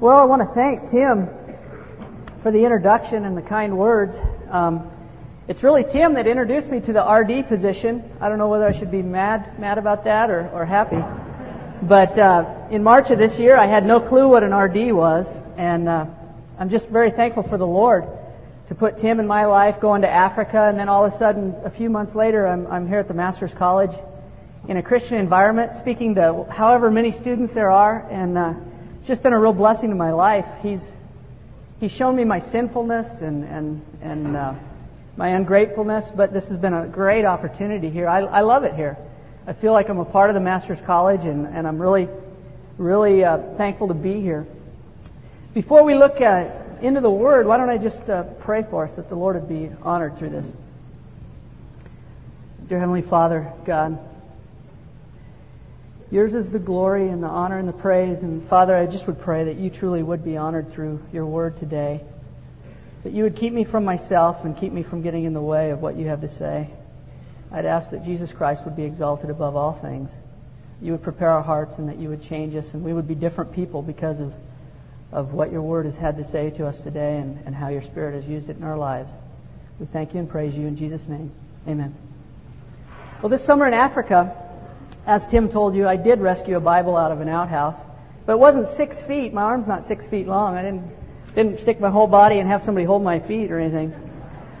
Well, I want to thank Tim for the introduction and the kind words. Um, it's really Tim that introduced me to the RD position. I don't know whether I should be mad mad about that or, or happy. But uh, in March of this year, I had no clue what an RD was, and uh, I'm just very thankful for the Lord to put Tim in my life, going to Africa, and then all of a sudden, a few months later, I'm, I'm here at the Master's College in a Christian environment, speaking to however many students there are, and uh, it's just been a real blessing to my life. He's he's shown me my sinfulness and and and uh, my ungratefulness, but this has been a great opportunity here. I, I love it here. I feel like I'm a part of the Master's College, and, and I'm really really uh, thankful to be here. Before we look at, into the Word, why don't I just uh, pray for us that the Lord would be honored through this. Dear Heavenly Father, God. Yours is the glory and the honor and the praise. And Father, I just would pray that you truly would be honored through your word today. That you would keep me from myself and keep me from getting in the way of what you have to say. I'd ask that Jesus Christ would be exalted above all things. You would prepare our hearts and that you would change us and we would be different people because of, of what your word has had to say to us today and, and how your spirit has used it in our lives. We thank you and praise you in Jesus' name. Amen. Well, this summer in Africa, as Tim told you, I did rescue a Bible out of an outhouse, but it wasn't six feet. My arm's not six feet long. I didn't didn't stick my whole body and have somebody hold my feet or anything.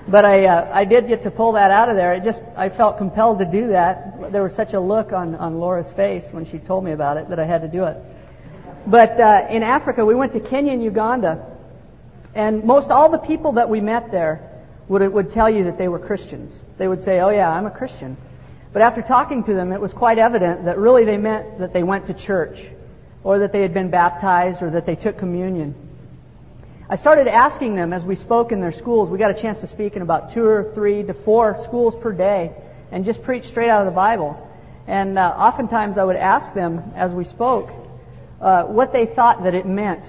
But I uh, I did get to pull that out of there. It just I felt compelled to do that. There was such a look on on Laura's face when she told me about it that I had to do it. But uh, in Africa, we went to Kenya and Uganda, and most all the people that we met there would would tell you that they were Christians. They would say, "Oh yeah, I'm a Christian." But after talking to them, it was quite evident that really they meant that they went to church, or that they had been baptized, or that they took communion. I started asking them as we spoke in their schools. We got a chance to speak in about two or three to four schools per day and just preach straight out of the Bible. And uh, oftentimes I would ask them as we spoke uh, what they thought that it meant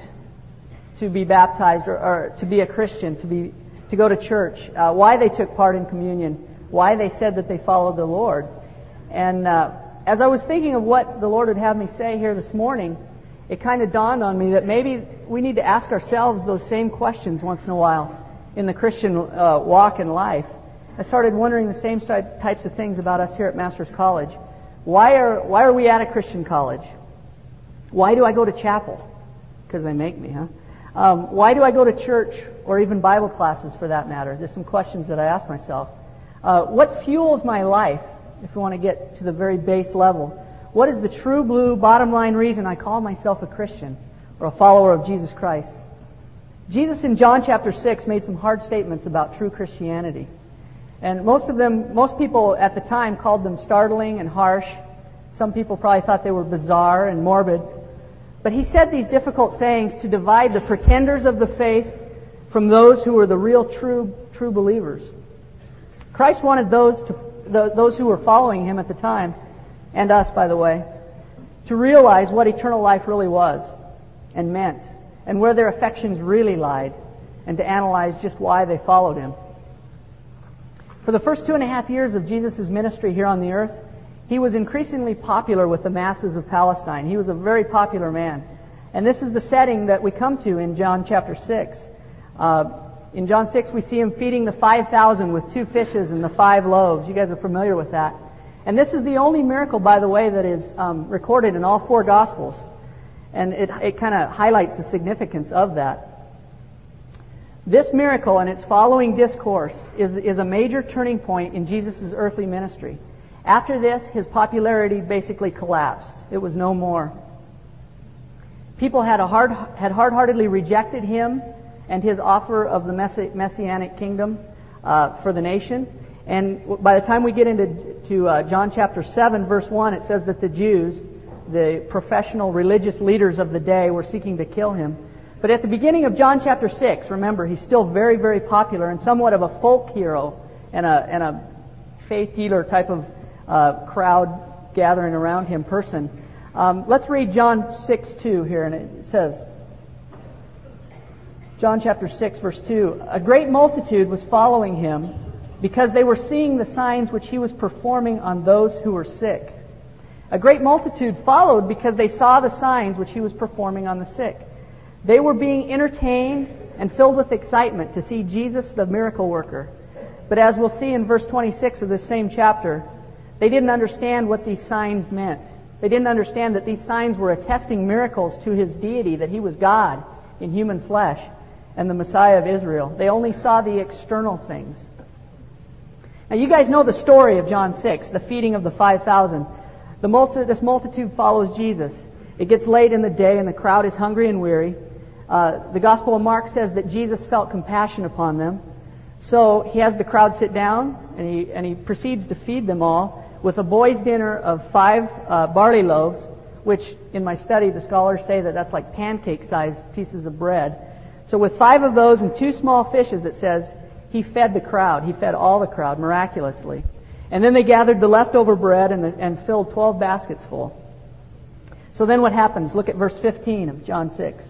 to be baptized or, or, to be a Christian, to be to go to church, uh, why they took part in communion, why they said that they followed the Lord. And uh, as I was thinking of what the Lord would have me say here this morning, it kind of dawned on me that maybe we need to ask ourselves those same questions once in a while in the Christian uh, walk in life. I started wondering the same types of things about us here at Masters College. Why are why are we at a Christian college? Why do I go to chapel? Because they make me, huh? Um, why do I go to church or even Bible classes for that matter? There's some questions that I ask myself. Uh, what fuels my life, if we want to get to the very base level? What is the true blue bottom line reason I call myself a Christian or a follower of Jesus Christ? Jesus in John chapter 6 made some hard statements about true Christianity. And most of them, most people at the time called them startling and harsh. Some people probably thought they were bizarre and morbid. But he said these difficult sayings to divide the pretenders of the faith from those who were the real true, true believers. Christ wanted those to, those who were following him at the time, and us, by the way, to realize what eternal life really was and meant, and where their affections really lied, and to analyze just why they followed him. For the first two and a half years of Jesus' ministry here on the earth, he was increasingly popular with the masses of Palestine. He was a very popular man. And this is the setting that we come to in John chapter 6. Uh, in John 6, we see him feeding the 5,000 with two fishes and the five loaves. You guys are familiar with that. And this is the only miracle, by the way, that is um, recorded in all four Gospels. And it, it kind of highlights the significance of that. This miracle and its following discourse is, is a major turning point in Jesus' earthly ministry. After this, his popularity basically collapsed. It was no more. People had, hard, had hard-heartedly rejected him and his offer of the messianic kingdom uh, for the nation. And by the time we get into to, uh, John chapter 7, verse 1, it says that the Jews, the professional religious leaders of the day, were seeking to kill him. But at the beginning of John chapter 6, remember, he's still very, very popular and somewhat of a folk hero and a, and a faith healer type of uh, crowd gathering around him person. Um, let's read John 6, 2 here, and it says, John chapter 6, verse 2. A great multitude was following him because they were seeing the signs which he was performing on those who were sick. A great multitude followed because they saw the signs which he was performing on the sick. They were being entertained and filled with excitement to see Jesus, the miracle worker. But as we'll see in verse 26 of this same chapter, they didn't understand what these signs meant. They didn't understand that these signs were attesting miracles to his deity, that he was God in human flesh and the Messiah of Israel. They only saw the external things. Now, you guys know the story of John 6, the feeding of the 5,000. The multi- this multitude follows Jesus. It gets late in the day, and the crowd is hungry and weary. Uh, the Gospel of Mark says that Jesus felt compassion upon them. So he has the crowd sit down, and he, and he proceeds to feed them all with a boy's dinner of five uh, barley loaves, which in my study the scholars say that that's like pancake-sized pieces of bread. So with five of those and two small fishes, it says he fed the crowd. He fed all the crowd miraculously. And then they gathered the leftover bread and, the, and filled 12 baskets full. So then what happens? Look at verse 15 of John 6.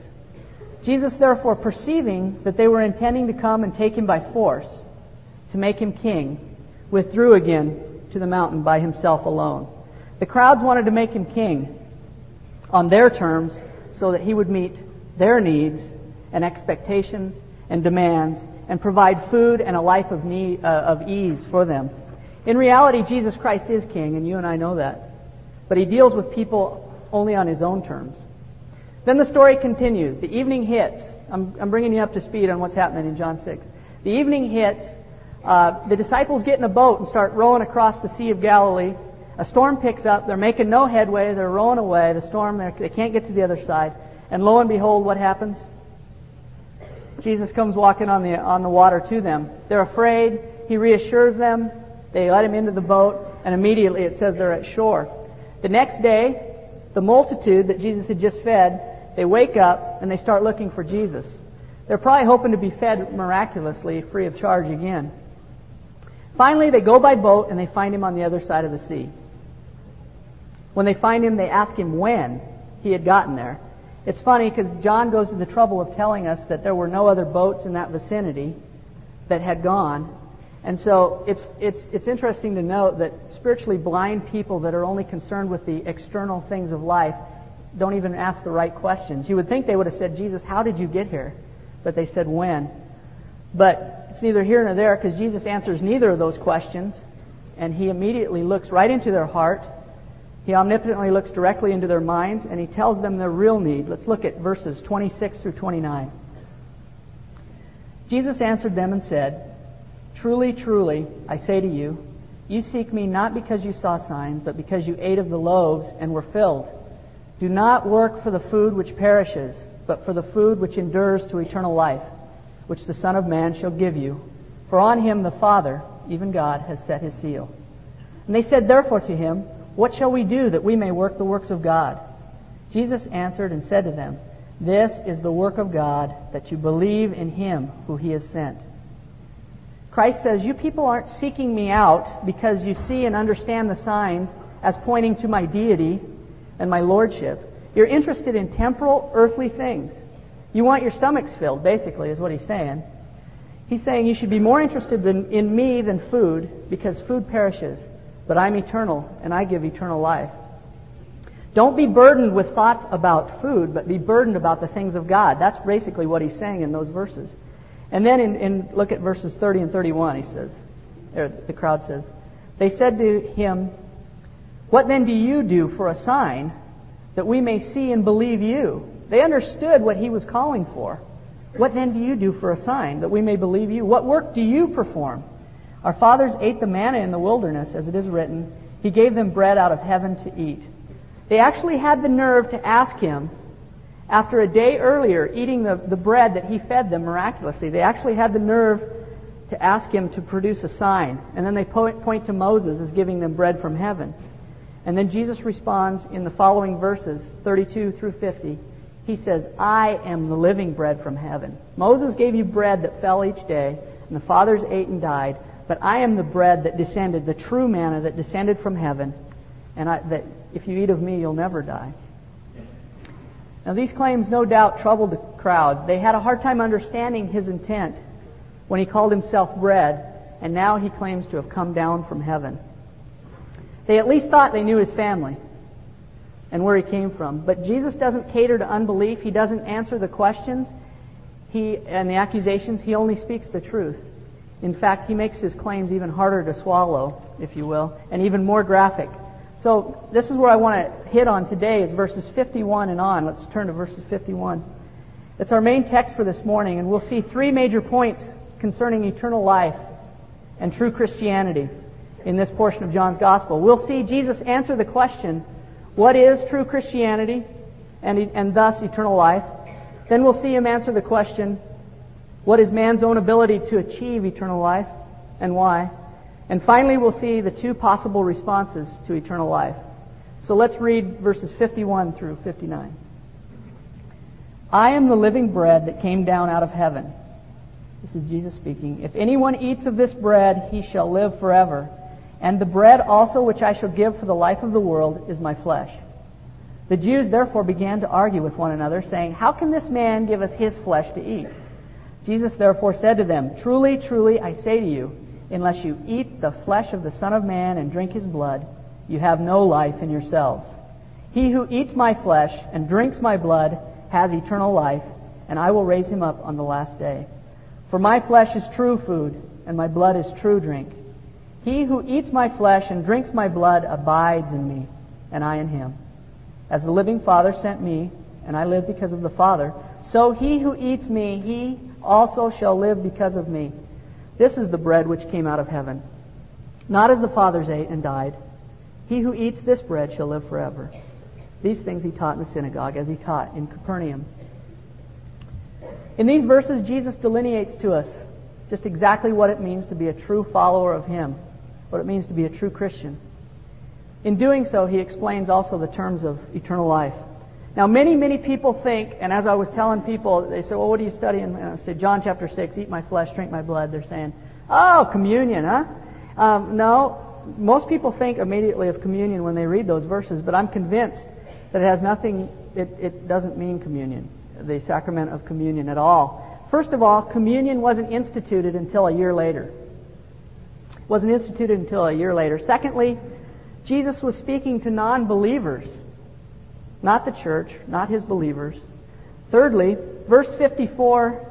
Jesus, therefore, perceiving that they were intending to come and take him by force, to make him king, withdrew again to the mountain by himself alone. The crowds wanted to make him king on their terms so that he would meet their needs and expectations and demands and provide food and a life of, need, uh, of ease for them. In reality, Jesus Christ is king, and you and I know that. But he deals with people only on his own terms. Then the story continues. The evening hits. I'm, I'm bringing you up to speed on what's happening in John 6. The evening hits. Uh, the disciples get in a boat and start rowing across the Sea of Galilee. A storm picks up. They're making no headway. They're rowing away. The storm, they can't get to the other side. And lo and behold, what happens? Jesus comes walking on the, on the water to them. They're afraid. He reassures them. They let him into the boat, and immediately it says they're at shore. The next day, the multitude that Jesus had just fed, they wake up and they start looking for Jesus. They're probably hoping to be fed miraculously, free of charge again. Finally, they go by boat and they find him on the other side of the sea. When they find him, they ask him when he had gotten there. It's funny because John goes to the trouble of telling us that there were no other boats in that vicinity that had gone. And so it's, it's, it's interesting to note that spiritually blind people that are only concerned with the external things of life don't even ask the right questions. You would think they would have said, Jesus, how did you get here? But they said, when. But it's neither here nor there because Jesus answers neither of those questions. And he immediately looks right into their heart he omnipotently looks directly into their minds and he tells them their real need. Let's look at verses 26 through 29. Jesus answered them and said, Truly, truly, I say to you, you seek me not because you saw signs, but because you ate of the loaves and were filled. Do not work for the food which perishes, but for the food which endures to eternal life, which the Son of Man shall give you. For on him the Father, even God, has set his seal. And they said therefore to him, what shall we do that we may work the works of God? Jesus answered and said to them, This is the work of God, that you believe in him who he has sent. Christ says, You people aren't seeking me out because you see and understand the signs as pointing to my deity and my lordship. You're interested in temporal, earthly things. You want your stomachs filled, basically, is what he's saying. He's saying you should be more interested in, me than food because food perishes but I'm eternal and I give eternal life. Don't be burdened with thoughts about food, but be burdened about the things of God. That's basically what he's saying in those verses. And then in, in look at verses 30 and 31, he says, or the crowd says, they said to him, What then do you do for a sign that we may see and believe you? They understood what he was calling for. What then do you do for a sign that we may believe you? What work do you perform? Our fathers ate the manna in the wilderness, as it is written, He gave them bread out of heaven to eat. They actually had the nerve to ask him, after a day earlier eating the, the bread that he fed them miraculously, they actually had the nerve to ask him to produce a sign. And then they point, point to Moses as giving them bread from heaven. And then Jesus responds in the following verses, 32 through 50. He says, I am the living bread from heaven. Moses gave you bread that fell each day, and the fathers ate and died. But I am the bread that descended, the true manna that descended from heaven, and I, that if you eat of me, you'll never die. Now, these claims no doubt troubled the crowd. They had a hard time understanding his intent when he called himself bread, and now he claims to have come down from heaven. They at least thought they knew his family. and where he came from. But Jesus doesn't cater to unbelief. He doesn't answer the questions he, and the accusations. He only speaks the truth. In fact, he makes his claims even harder to swallow, if you will, and even more graphic. So this is where I want to hit on today is verses 51 and on. Let's turn to verses 51. It's our main text for this morning, and we'll see three major points concerning eternal life and true Christianity in this portion of John's Gospel. We'll see Jesus answer the question, what is true Christianity and, and thus eternal life? Then we'll see him answer the question, what is man's own ability to achieve eternal life and why? And finally, we'll see the two possible responses to eternal life. So let's read verses 51 through 59. I am the living bread that came down out of heaven. This is Jesus speaking. If anyone eats of this bread, he shall live forever. And the bread also which I shall give for the life of the world is my flesh. The Jews therefore began to argue with one another, saying, How can this man give us his flesh to eat? Jesus therefore said to them, Truly, truly, I say to you, unless you eat the flesh of the Son of Man and drink his blood, you have no life in yourselves. He who eats my flesh and drinks my blood has eternal life, and I will raise him up on the last day. For my flesh is true food, and my blood is true drink. He who eats my flesh and drinks my blood abides in me, and I in him. As the living Father sent me, and I live because of the Father, so he who eats me, he also shall live because of me. This is the bread which came out of heaven. Not as the fathers ate and died. He who eats this bread shall live forever. These things he taught in the synagogue as he taught in Capernaum. In these verses, Jesus delineates to us just exactly what it means to be a true follower of him, what it means to be a true Christian. In doing so, he explains also the terms of eternal life. Now, many, many people think, and as I was telling people, they say, well, what are you studying? And I say, John chapter 6, eat my flesh, drink my blood. They're saying, oh, communion, huh? Um, no, most people think immediately of communion when they read those verses, but I'm convinced that it has nothing, it, it doesn't mean communion, the sacrament of communion at all. First of all, communion wasn't instituted until a year later. Wasn't instituted until a year later. Secondly, Jesus was speaking to non-believers not the church, not his believers. Thirdly, verse 54,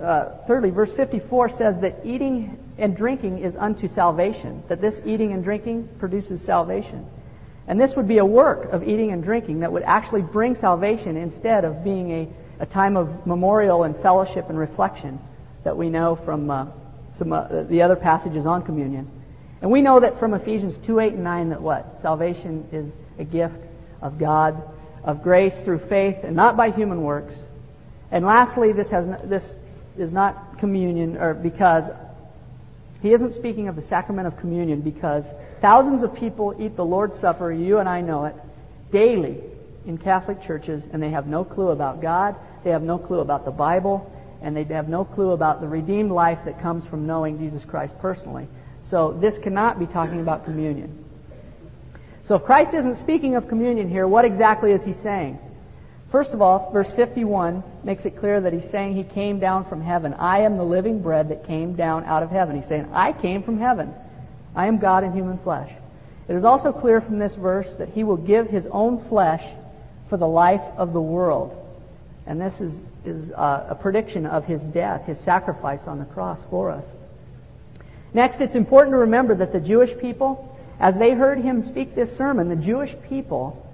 uh, thirdly, verse 54 says that eating and drinking is unto salvation, that this eating and drinking produces salvation. And this would be a work of eating and drinking that would actually bring salvation instead of being a, a time of memorial and fellowship and reflection that we know from uh, some uh, the other passages on communion. And we know that from Ephesians 2, 8, and 9 that what? Salvation is a gift of God, of grace through faith, and not by human works. And lastly, this has this is not communion, or because he isn't speaking of the sacrament of communion, because thousands of people eat the Lord's Supper, you and I know it, daily in Catholic churches, and they have no clue about God, they have no clue about the Bible, and they have no clue about the redeemed life that comes from knowing Jesus Christ personally. So this cannot be talking about communion. So if Christ isn't speaking of communion here, what exactly is he saying? First of all, verse 51 makes it clear that he's saying he came down from heaven. I am the living bread that came down out of heaven. He's saying, I came from heaven. I am God in human flesh. It is also clear from this verse that he will give his own flesh for the life of the world. And this is, is uh, a prediction of his death, his sacrifice on the cross for us. Next, it's important to remember that the Jewish people as they heard him speak this sermon, the Jewish people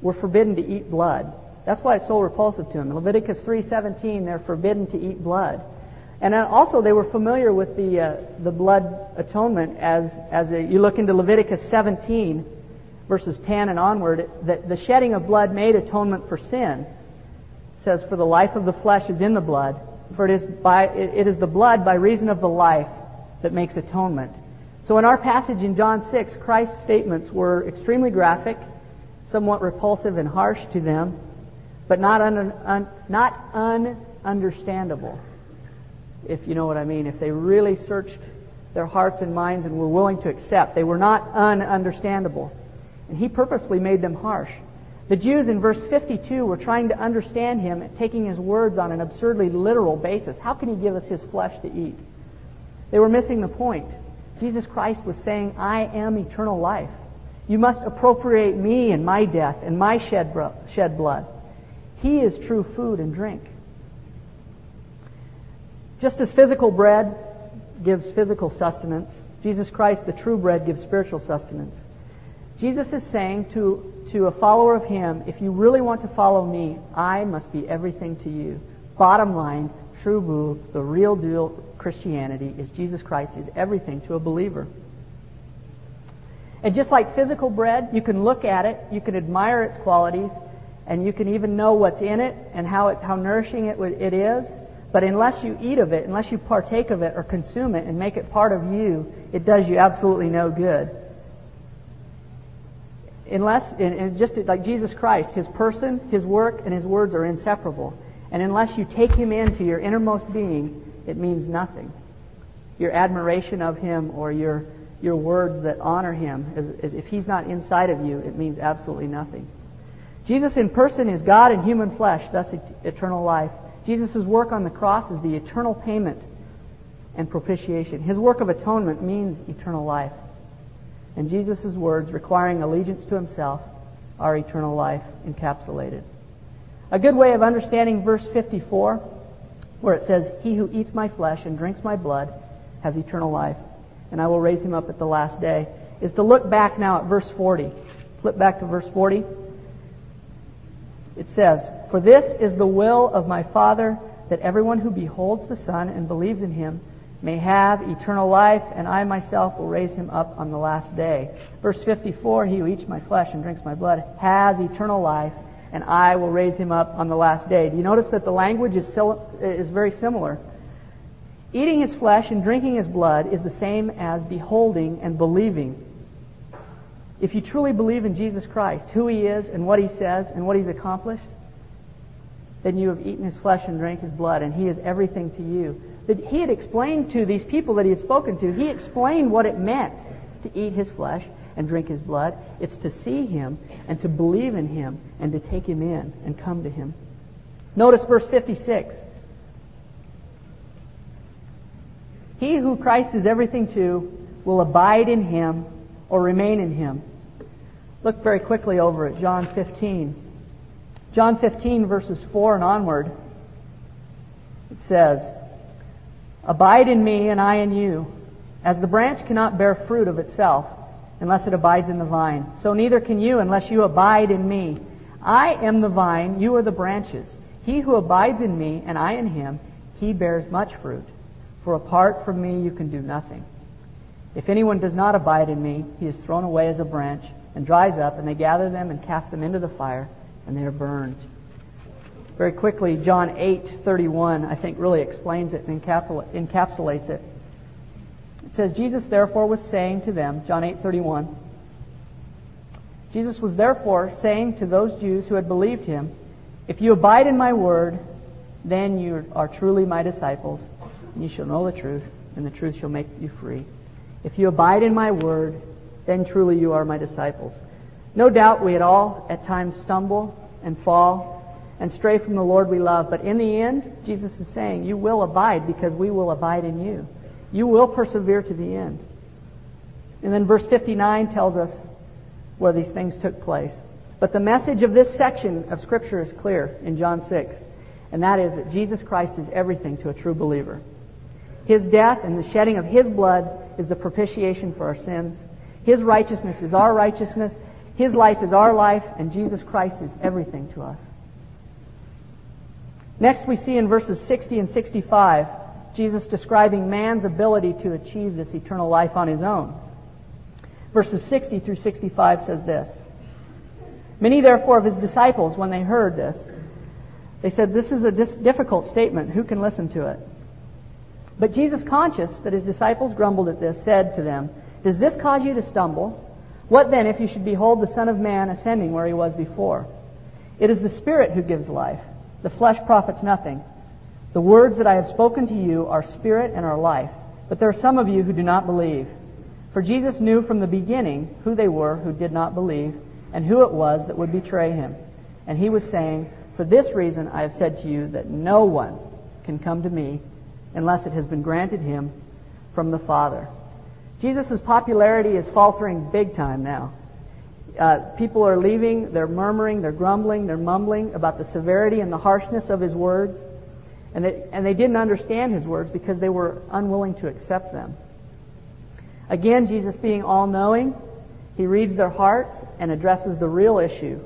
were forbidden to eat blood. That's why it's so repulsive to them. In Leviticus 3:17, they're forbidden to eat blood. And also, they were familiar with the uh, the blood atonement as as a, you look into Leviticus 17, verses 10 and onward, that the shedding of blood made atonement for sin. It says, "For the life of the flesh is in the blood, for it is by it is the blood by reason of the life that makes atonement." So in our passage in John 6, Christ's statements were extremely graphic, somewhat repulsive and harsh to them, but not, un, un, not ununderstandable, if you know what I mean. If they really searched their hearts and minds and were willing to accept, they were not ununderstandable. And he purposely made them harsh. The Jews in verse 52 were trying to understand him, taking his words on an absurdly literal basis. How can he give us his flesh to eat? They were missing the point. Jesus Christ was saying, I am eternal life. You must appropriate me and my death and my shed, shed blood. He is true food and drink. Just as physical bread gives physical sustenance, Jesus Christ, the true bread, gives spiritual sustenance. Jesus is saying to, to a follower of Him, if you really want to follow me, I must be everything to you. Bottom line, true blue, the real deal Christianity is Jesus Christ is everything to a believer. And just like physical bread, you can look at it, you can admire its qualities, and you can even know what's in it and how, it, how nourishing it, it is. But unless you eat of it, unless you partake of it or consume it and make it part of you, it does you absolutely no good. Unless, and just like Jesus Christ, His person, His work, and His words are inseparable. And unless you take Him into your innermost being, it means nothing. Your admiration of Him or your, your words that honor Him, as, as if He's not inside of you, it means absolutely nothing. Jesus in person is God in human flesh, thus eternal life. Jesus' work on the cross is the eternal payment and propitiation. His work of atonement means eternal life. And Jesus' words, requiring allegiance to himself, are eternal life encapsulated. A good way of understanding verse 54, where it says, He who eats my flesh and drinks my blood has eternal life, and I will raise him up at the last day, is to look back now at verse 40. Flip back to verse 40. It says, For this is the will of my Father, that everyone who beholds the Son and believes in him may have eternal life, and I myself will raise him up on the last day. Verse 54, He who eats my flesh and drinks my blood has eternal life, and I will raise him up on the last day. Do you notice that the language is, is very similar? Eating his flesh and drinking his blood is the same as beholding and believing if you truly believe in Jesus Christ, who he is and what he says and what he's accomplished, then you have eaten his flesh and drank his blood, and he is everything to you. That he had explained to these people that he had spoken to, he explained what it meant to eat his flesh and drink his blood. It's to see him and to believe in him and to take him in and come to him. Notice verse 56. He who Christ is everything to will abide in him or remain in him. Look very quickly over at John 15. John 15, verses 4 and onward, it says, Abide in me and I in you. As the branch cannot bear fruit of itself unless it abides in the vine, so neither can you unless you abide in me. I am the vine, you are the branches. He who abides in me and I in him, he bears much fruit. For apart from me you can do nothing. If anyone does not abide in me, he is thrown away as a branch and dries up, and they gather them and cast them into the fire, and they are burned. Very quickly, John 8:31, I think, really explains it and encapsulates it. Says, Jesus therefore was saying to them, John 8:31. Jesus was therefore saying to those Jews who had believed him, If you abide in my word, then you are truly my disciples, and you shall know the truth, and the truth shall make you free. If you abide in my word, then truly you are my disciples. No doubt we at all at times stumble and fall and stray from the Lord we love, but in the end, Jesus is saying, you will abide because we will abide in you. You will persevere to the end. And then verse 59 tells us where these things took place. But the message of this section of Scripture is clear in John 6, and that is that Jesus Christ is everything to a true believer. His death and the shedding of His blood is the propitiation for our sins. His righteousness is our righteousness. His life is our life, and Jesus Christ is everything to us. Next, we see in verses 60 and 65 Jesus describing man's ability to achieve this eternal life on his own. Verses 60 through 65 says this Many, therefore, of his disciples, when they heard this, they said, This is a difficult statement. Who can listen to it? But Jesus, conscious that his disciples grumbled at this, said to them, Does this cause you to stumble? What then if you should behold the Son of Man ascending where he was before? It is the Spirit who gives life. The flesh profits nothing. The words that I have spoken to you are spirit and are life. But there are some of you who do not believe. For Jesus knew from the beginning who they were who did not believe and who it was that would betray him. And he was saying, For this reason I have said to you that no one can come to me unless it has been granted him from the Father. Jesus' popularity is faltering big time now. Uh, people are leaving, they're murmuring, they're grumbling, they're mumbling about the severity and the harshness of his words. And they, and they didn't understand his words because they were unwilling to accept them. Again, Jesus being all knowing, he reads their hearts and addresses the real issue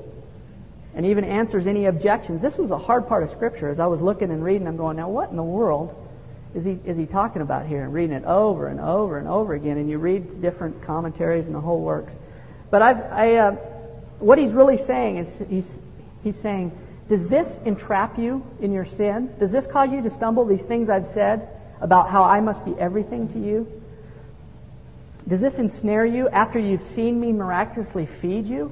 and even answers any objections. This was a hard part of Scripture. As I was looking and reading, I'm going, now what in the world is he, is he talking about here? And reading it over and over and over again. And you read different commentaries and the whole works. But I've, I, uh, what he's really saying is he's, he's saying, does this entrap you in your sin? Does this cause you to stumble, these things I've said about how I must be everything to you? Does this ensnare you after you've seen me miraculously feed you?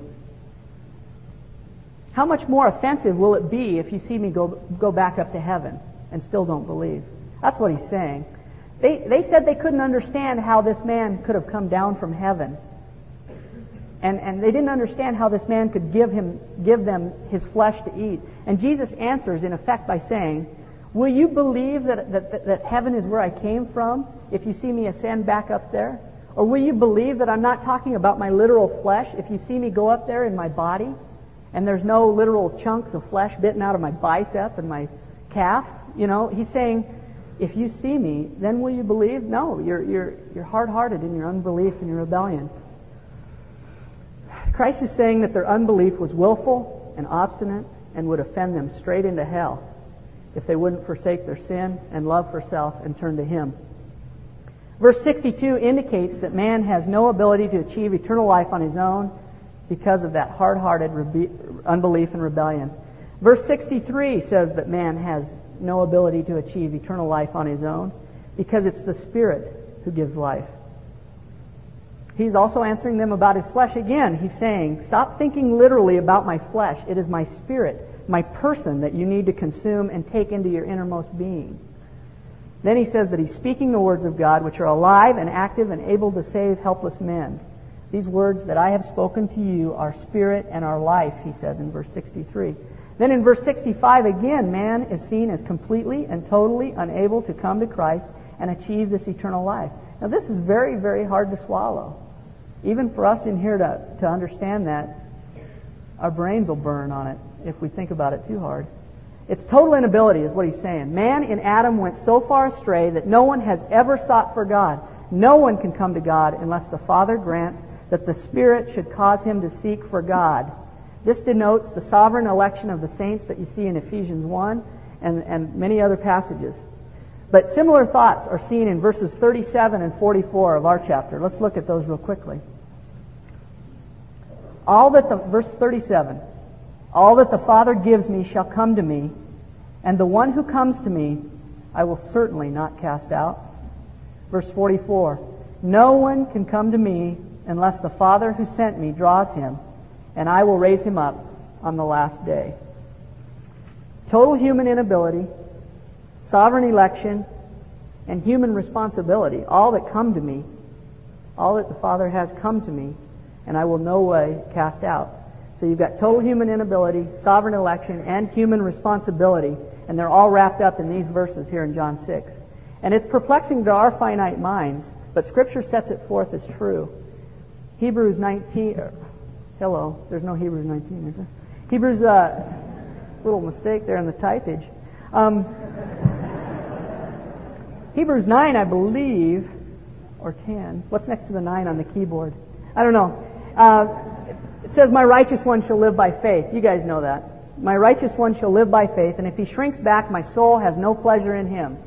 How much more offensive will it be if you see me go, go back up to heaven and still don't believe? That's what he's saying. They, they said they couldn't understand how this man could have come down from heaven. And, and they didn't understand how this man could give, him, give them his flesh to eat. And Jesus answers, in effect, by saying, Will you believe that, that, that heaven is where I came from if you see me ascend back up there? Or will you believe that I'm not talking about my literal flesh if you see me go up there in my body and there's no literal chunks of flesh bitten out of my bicep and my calf? You know, he's saying, if you see me, then will you believe? No, you're, you're, you're hard-hearted in your unbelief and your rebellion. Christ is saying that their unbelief was willful and obstinate and would offend them straight into hell if they wouldn't forsake their sin and love for self and turn to Him. Verse 62 indicates that man has no ability to achieve eternal life on his own because of that hard-hearted rebe- unbelief and rebellion. Verse 63 says that man has no ability to achieve eternal life on his own because it's the Spirit who gives life. He's also answering them about his flesh again. He's saying, Stop thinking literally about my flesh. It is my spirit, my person that you need to consume and take into your innermost being. Then he says that he's speaking the words of God, which are alive and active and able to save helpless men. These words that I have spoken to you are spirit and are life, he says in verse 63. Then in verse 65, again, man is seen as completely and totally unable to come to Christ and achieve this eternal life. Now, this is very, very hard to swallow. Even for us in here to, to understand that, our brains will burn on it if we think about it too hard. It's total inability, is what he's saying. Man in Adam went so far astray that no one has ever sought for God. No one can come to God unless the Father grants that the Spirit should cause him to seek for God. This denotes the sovereign election of the saints that you see in Ephesians 1 and, and many other passages. But similar thoughts are seen in verses 37 and 44 of our chapter. Let's look at those real quickly. All that the, verse 37, all that the Father gives me shall come to me, and the one who comes to me I will certainly not cast out. Verse 44, no one can come to me unless the Father who sent me draws him, and I will raise him up on the last day. Total human inability, sovereign election, and human responsibility, all that come to me, all that the Father has come to me, and I will no way cast out. So you've got total human inability, sovereign election, and human responsibility, and they're all wrapped up in these verses here in John 6. And it's perplexing to our finite minds, but Scripture sets it forth as true. Hebrews 19, er, hello, there's no Hebrews 19, is there? Hebrews, uh, little mistake there in the typage. Um, Hebrews 9, I believe, or 10. What's next to the 9 on the keyboard? I don't know. Uh, it says, My righteous one shall live by faith. You guys know that. My righteous one shall live by faith, and if he shrinks back, my soul has no pleasure in him.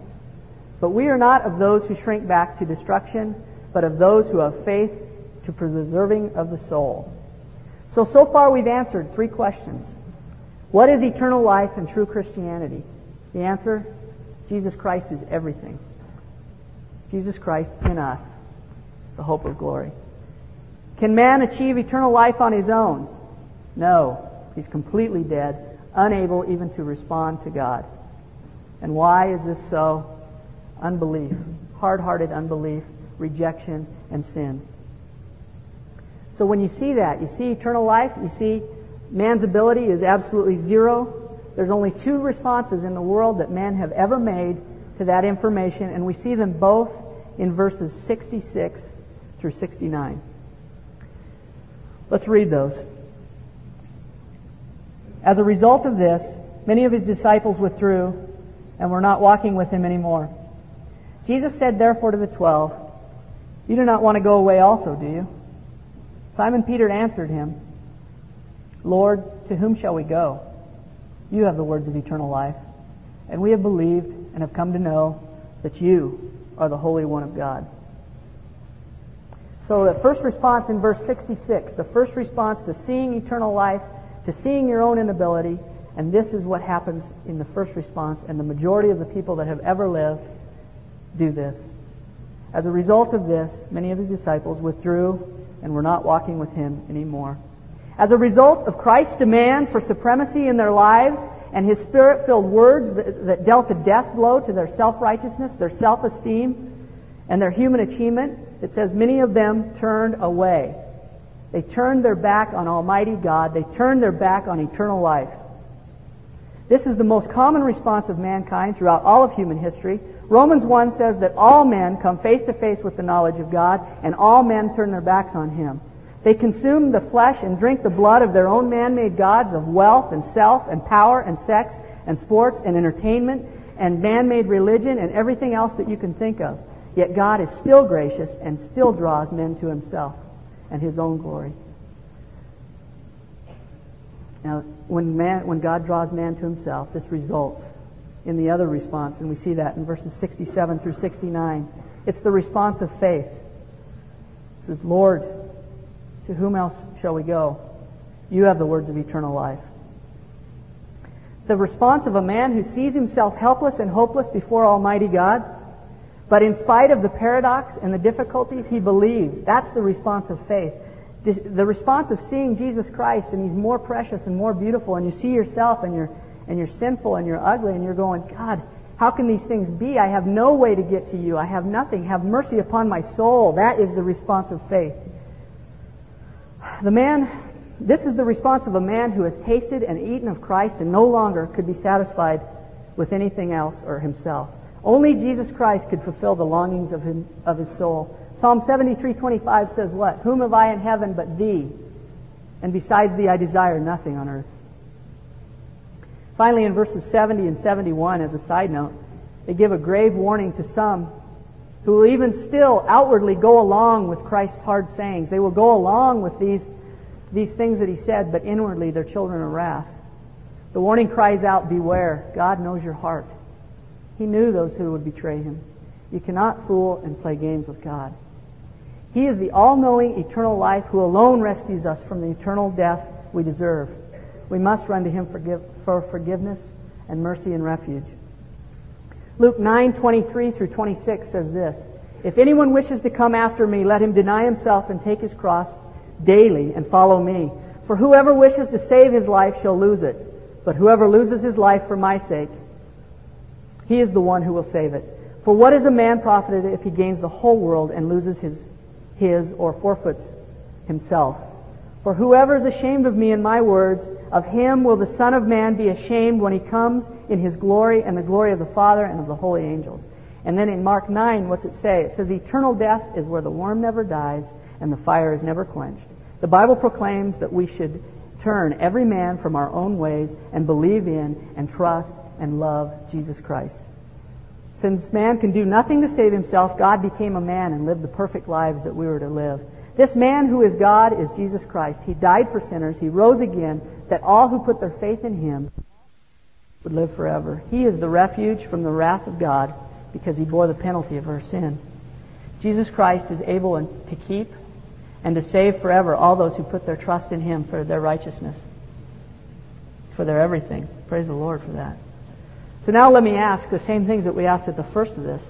But we are not of those who shrink back to destruction, but of those who have faith to preserving of the soul. So, so far we've answered three questions. What is eternal life and true Christianity? The answer, Jesus Christ is everything. Jesus Christ in us, the hope of glory. Can man achieve eternal life on his own? No. He's completely dead, unable even to respond to God. And why is this so? Unbelief, hard hearted unbelief, rejection, and sin. So when you see that, you see eternal life, you see man's ability is absolutely zero. There's only two responses in the world that men have ever made to that information, and we see them both in verses 66 through 69. Let's read those. As a result of this, many of his disciples withdrew and were not walking with him anymore. Jesus said therefore to the twelve, You do not want to go away also, do you? Simon Peter answered him, Lord, to whom shall we go? You have the words of eternal life, and we have believed and have come to know that you are the Holy One of God. So the first response in verse 66, the first response to seeing eternal life, to seeing your own inability, and this is what happens in the first response, and the majority of the people that have ever lived do this. As a result of this, many of his disciples withdrew and were not walking with him anymore. As a result of Christ's demand for supremacy in their lives and his spirit filled words that, that, dealt a death blow to their self righteousness, their self esteem, and their human achievement, it says many of them turned away. They turned their back on Almighty God. They turned their back on eternal life. This is the most common response of mankind throughout all of human history. Romans 1 says that all men come face to face with the knowledge of God, and all men turn their backs on Him. They consume the flesh and drink the blood of their own man-made gods of wealth and self and power and sex and sports and entertainment and man-made religion and everything else that you can think of. Yet God is still gracious and still draws men to Himself and His own glory. Now, when, man, when God draws man to himself, this results in the other response, and we see that in verses 67 through 69. It's the response of faith. It says, Lord, to whom else shall we go? You have the words of eternal life. The response of a man who sees himself helpless and hopeless before Almighty God, but in spite of the paradox and the difficulties, he believes. That's the response of faith the response of seeing Jesus Christ and He's more precious and more beautiful, and you see yourself and you're and you're sinful and you're ugly and you're going, God, how can these things be? I have no way to get to you. I have nothing. Have mercy upon my soul. That is the response of faith. The man, this is the response of a man who has tasted and eaten of Christ and no longer could be satisfied with anything else or himself. Only Jesus Christ could fulfill the longings of, him, of his soul. Psalm 73:25 says what? Whom have I in heaven but thee? And besides thee I desire nothing on earth. Finally, in verses 70 and 71, as a side note, they give a grave warning to some who will even still outwardly go along with Christ's hard sayings. They will go along with these, these things that he said, but inwardly they're children of wrath. The warning cries out, Beware, God knows your heart. He knew those who would betray him. You cannot fool and play games with God. He is the all-knowing eternal life who alone rescues us from the eternal death we deserve. We must run to him for forgiveness and mercy and refuge. Luke 9:23 through 26 says this: If anyone wishes to come after me, let him deny himself and take his cross daily and follow me. For whoever wishes to save his life shall lose it, but whoever loses his life for my sake, he is the one who will save it. For what is a man profited if he gains the whole world and loses his his or forfeits himself. For whoever is ashamed of me and my words, of him will the Son of Man be ashamed when he comes in his glory and the glory of the Father and of the holy angels. And then in Mark 9, what's it say? It says, Eternal death is where the worm never dies and the fire is never quenched. The Bible proclaims that we should turn every man from our own ways and believe in and trust and love Jesus Christ. Since man can do nothing to save himself, God became a man and lived the perfect lives that we were to live. This man who is God is Jesus Christ. He died for sinners. He rose again that all who put their faith in him would live forever. He is the refuge from the wrath of God because he bore the penalty of our sin. Jesus Christ is able to keep and to save forever all those who put their trust in him for their righteousness, for their everything. Praise the Lord for that. So now let me ask the same things that we asked at the first of this.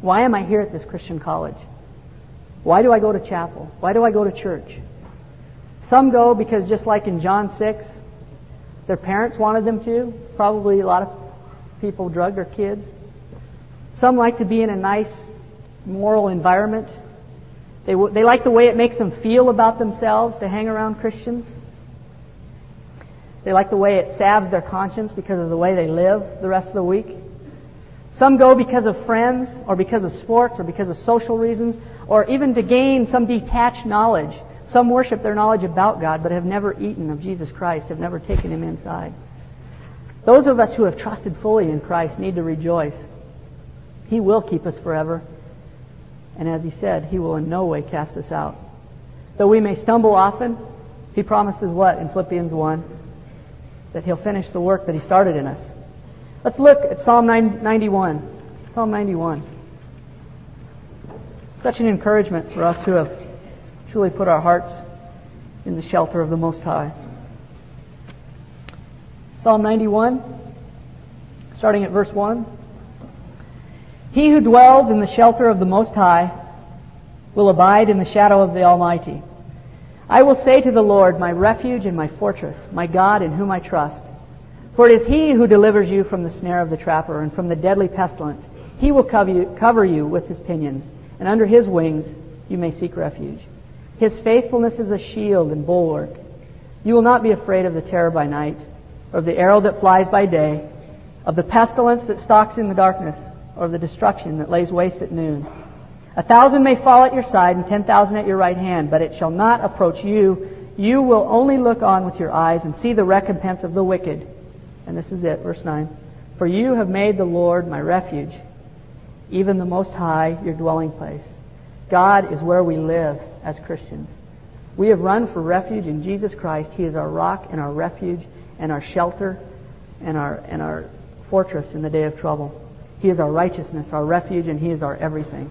Why am I here at this Christian college? Why do I go to chapel? Why do I go to church? Some go because just like in John 6, their parents wanted them to. Probably a lot of people drug their kids. Some like to be in a nice moral environment. They, they like the way it makes them feel about themselves to hang around Christians. They like the way it salves their conscience because of the way they live the rest of the week. Some go because of friends, or because of sports, or because of social reasons, or even to gain some detached knowledge Some worship their knowledge about God, but have never eaten of Jesus Christ, have never taken him inside. Those of us who have trusted fully in Christ need to rejoice. He will keep us forever. And as he said, he will in no way cast us out. Though we may stumble often, he promises what in Philippians 1? That he'll finish the work that he started in us. Let's look at Psalm 91. Psalm 91. Such an encouragement for us who have truly put our hearts in the shelter of the Most High. Psalm 91, starting at verse 1. He who dwells in the shelter of the Most High will abide in the shadow of the Almighty. I will say to the Lord, my refuge and my fortress, my God in whom I trust. For it is He who delivers you from the snare of the trapper and from the deadly pestilence. He will cover you, cover you with His pinions, and under His wings you may seek refuge. His faithfulness is a shield and bulwark. You will not be afraid of the terror by night or of the arrow that flies by day, of the pestilence that stalks in the darkness, or of the destruction that lays waste at noon. A thousand may fall at your side and ten thousand at your right hand, but it shall not approach you. You will only look on with your eyes and see the recompense of the wicked. And this is it, verse 9. For you have made the Lord my refuge, even the Most High your dwelling place. God is where we live as Christians. We have run for refuge in Jesus Christ. He is our rock and our refuge and our shelter and our, and our fortress in the day of trouble. He is our righteousness, our refuge, and He is our everything.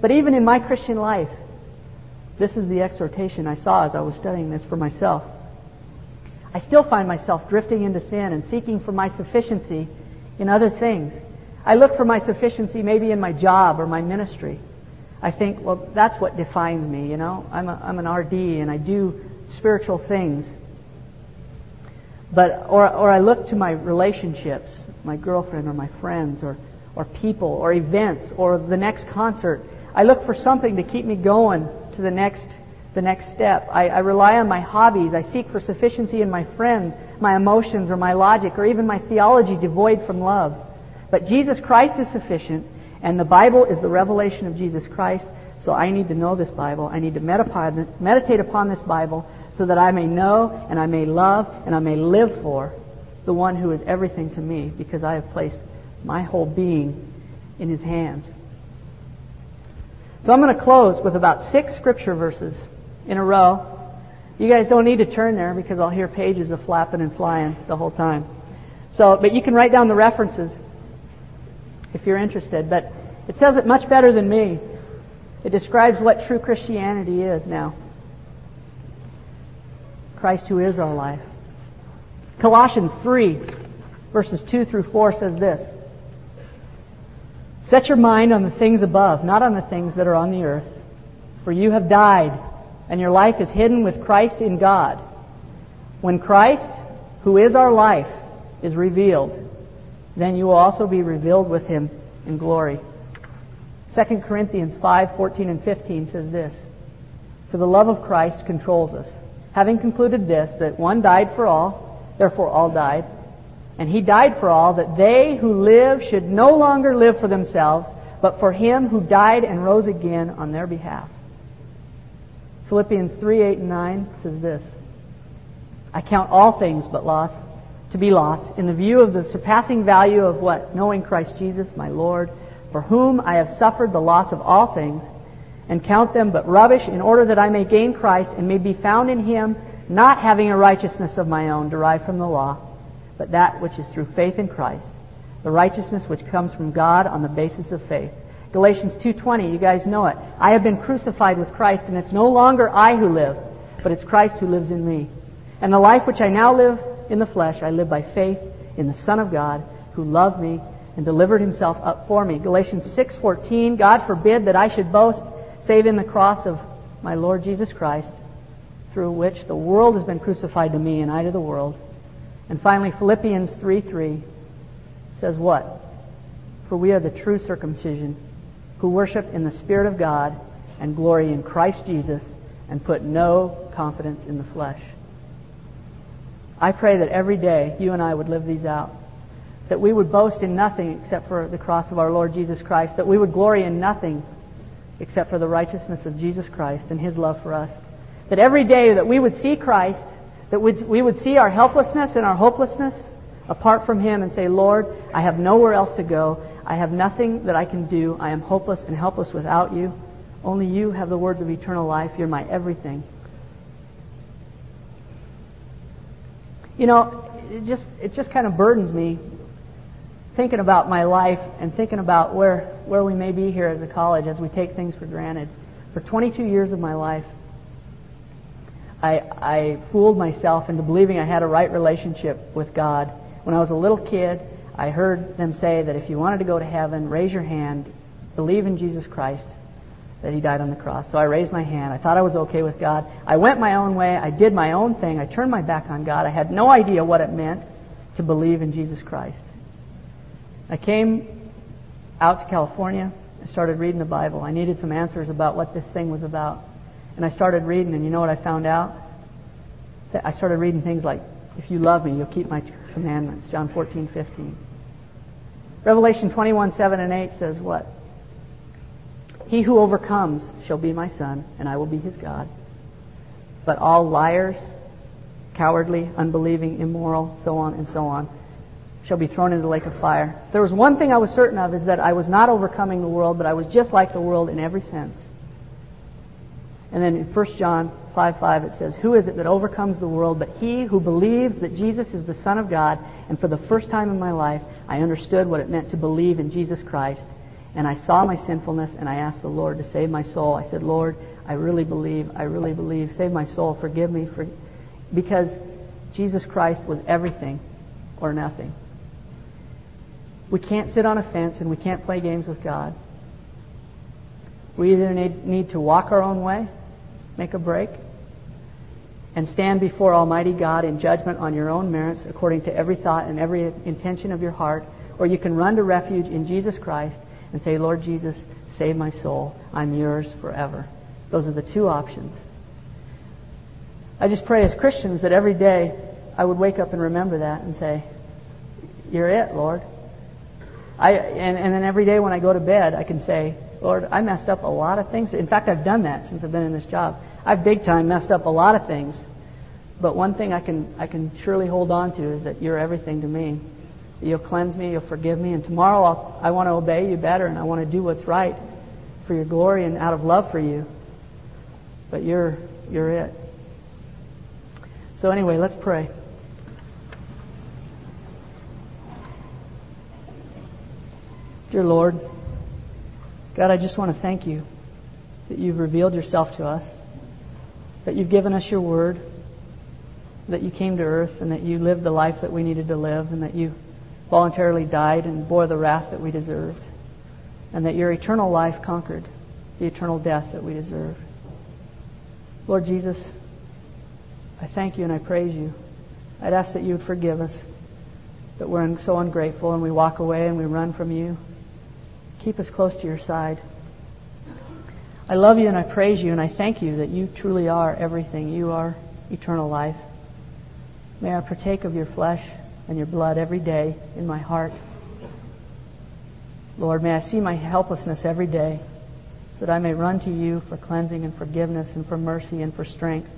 But even in my Christian life, this is the exhortation I saw as I was studying this for myself. I still find myself drifting into sin and seeking for my sufficiency in other things. I look for my sufficiency maybe in my job or my ministry. I think, well, that's what defines me, you know. I'm, a, I'm an RD and I do spiritual things. But, or, or I look to my relationships, my girlfriend or my friends or, or people or events or the next concert. I look for something to keep me going to the next, the next step. I, I rely on my hobbies. I seek for sufficiency in my friends, my emotions or my logic or even my theology devoid from love. But Jesus Christ is sufficient and the Bible is the revelation of Jesus Christ. So I need to know this Bible. I need to meditate upon this Bible so that I may know and I may love and I may live for the one who is everything to me because I have placed my whole being in his hands. So I'm going to close with about six scripture verses in a row. You guys don't need to turn there because I'll hear pages of flapping and flying the whole time. So, but you can write down the references if you're interested. But it says it much better than me. It describes what true Christianity is now. Christ who is our life. Colossians 3, verses 2 through 4 says this. Set your mind on the things above, not on the things that are on the earth. For you have died, and your life is hidden with Christ in God. When Christ, who is our life, is revealed, then you will also be revealed with him in glory. 2 Corinthians 5, 14 and 15 says this. For the love of Christ controls us having concluded this, that one died for all, therefore all died, and he died for all, that they who live should no longer live for themselves, but for him who died and rose again on their behalf. Philippians 3, 8, and 9 says this, I count all things but loss, to be lost, in the view of the surpassing value of what? Knowing Christ Jesus, my Lord, for whom I have suffered the loss of all things, and count them but rubbish in order that I may gain Christ and may be found in him, not having a righteousness of my own derived from the law, but that which is through faith in Christ, the righteousness which comes from God on the basis of faith. Galatians 2:20, you guys know it. I have been crucified with Christ and it's no longer I who live, but it's Christ who lives in me. And the life which I now live in the flesh, I live by faith in the Son of God who loved me and delivered himself up for me. Galatians 6:14, God forbid that I should boast save in the cross of my Lord Jesus Christ, through which the world has been crucified to me and I to the world. And finally, Philippians 3 3 says what? For we are the true circumcision, who worship in the Spirit of God and glory in Christ Jesus and put no confidence in the flesh. I pray that every day you and I would live these out. That we would boast in nothing except for the cross of our Lord Jesus Christ. That we would glory in nothing except for the righteousness of Jesus Christ and His love for us. That every day that we would see Christ, that we would see our helplessness and our hopelessness apart from Him and say, Lord, I have nowhere else to go. I have nothing that I can do. I am hopeless and helpless without you. Only you have the words of eternal life. You're my everything. You know, it just it just kind of burdens me thinking about my life and thinking about where where we may be here as a college as we take things for granted. For 22 years of my life, I, I fooled myself into believing I had a right relationship with God. When I was a little kid, I heard them say that if you wanted to go to heaven, raise your hand, believe in Jesus Christ, that He died on the cross. So I raised my hand. I thought I was okay with God. I went my own way. I did my own thing. I turned my back on God. I had no idea what it meant to believe in Jesus Christ. I came out to California. I started reading the Bible. I needed some answers about what this thing was about. And I started reading, and you know what I found out? I started reading things like, if you love me, you'll keep my commandments. John 14, 15. Revelation 21, 7 and 8 says what? He who overcomes shall be my son, and I will be his God. But all liars, cowardly, unbelieving, immoral, so on and so on, shall be thrown into the lake of fire. There was one thing I was certain of is that I was not overcoming the world, but I was just like the world in every sense. And then in 1 John 5 5 it says, Who is it that overcomes the world but he who believes that Jesus is the Son of God? And for the first time in my life, I understood what it meant to believe in Jesus Christ. And I saw my sinfulness and I asked the Lord to save my soul. I said, Lord, I really believe, I really believe. Save my soul, forgive me. For... Because Jesus Christ was everything or nothing. We can't sit on a fence and we can't play games with God. We either need, need to walk our own way make a break, and stand before Almighty God in judgment on your own merits according to every thought and every intention of your heart, or you can run to refuge in Jesus Christ and say, Lord Jesus, save my soul. I'm yours forever. Those are the two options. I just pray as Christians that every day I would wake up and remember that and say, You're it, Lord. I, and, and then every day when I go to bed, I can say, Lord, I messed up a lot of things. In fact, I've done that since I've been in this job. I've big time messed up a lot of things. But one thing I can, I can surely hold on to is that you're everything to me. You'll cleanse me, you'll forgive me, and tomorrow I'll, I want to obey you better and I want to do what's right for your glory and out of love for you. But you're, you're it. So anyway, let's pray. Dear Lord, God, I just want to thank you that you've revealed yourself to us, that you've given us your word, that you came to earth, and that you lived the life that we needed to live, and that you voluntarily died and bore the wrath that we deserved, and that your eternal life conquered the eternal death that we deserve. Lord Jesus, I thank you and I praise you. I'd ask that you would forgive us, that we're so ungrateful and we walk away and we run from you. Keep us close to your side. I love you and I praise you and I thank you that you truly are everything. You are eternal life. May I partake of your flesh and your blood every day in my heart. Lord, may I see my helplessness every day so that I may run to you for cleansing and forgiveness and for mercy and for strength,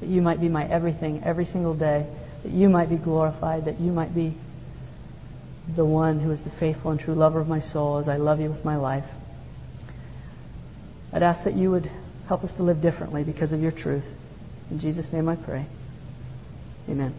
that you might be my everything every single day, that you might be glorified, that you might be the one who is the faithful and true lover of my soul as I love you with my life. I'd ask that you would help us to live differently because of your truth. In Jesus' name I pray. Amen.